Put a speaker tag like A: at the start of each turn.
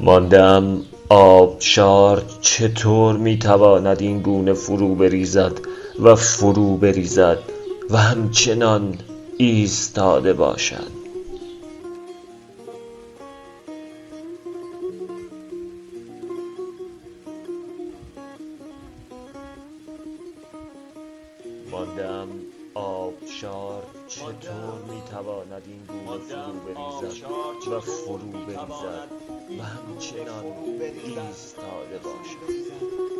A: ماندم آبشار چطور می تواند این گونه فرو بریزد و فرو بریزد و همچنان ایستاده باشد؟ ماندم آبشار چطور می‌تواند این گونه فرو بریزد
B: و فرو بریزد؟ و همچنان
A: ایستاده
B: باشد.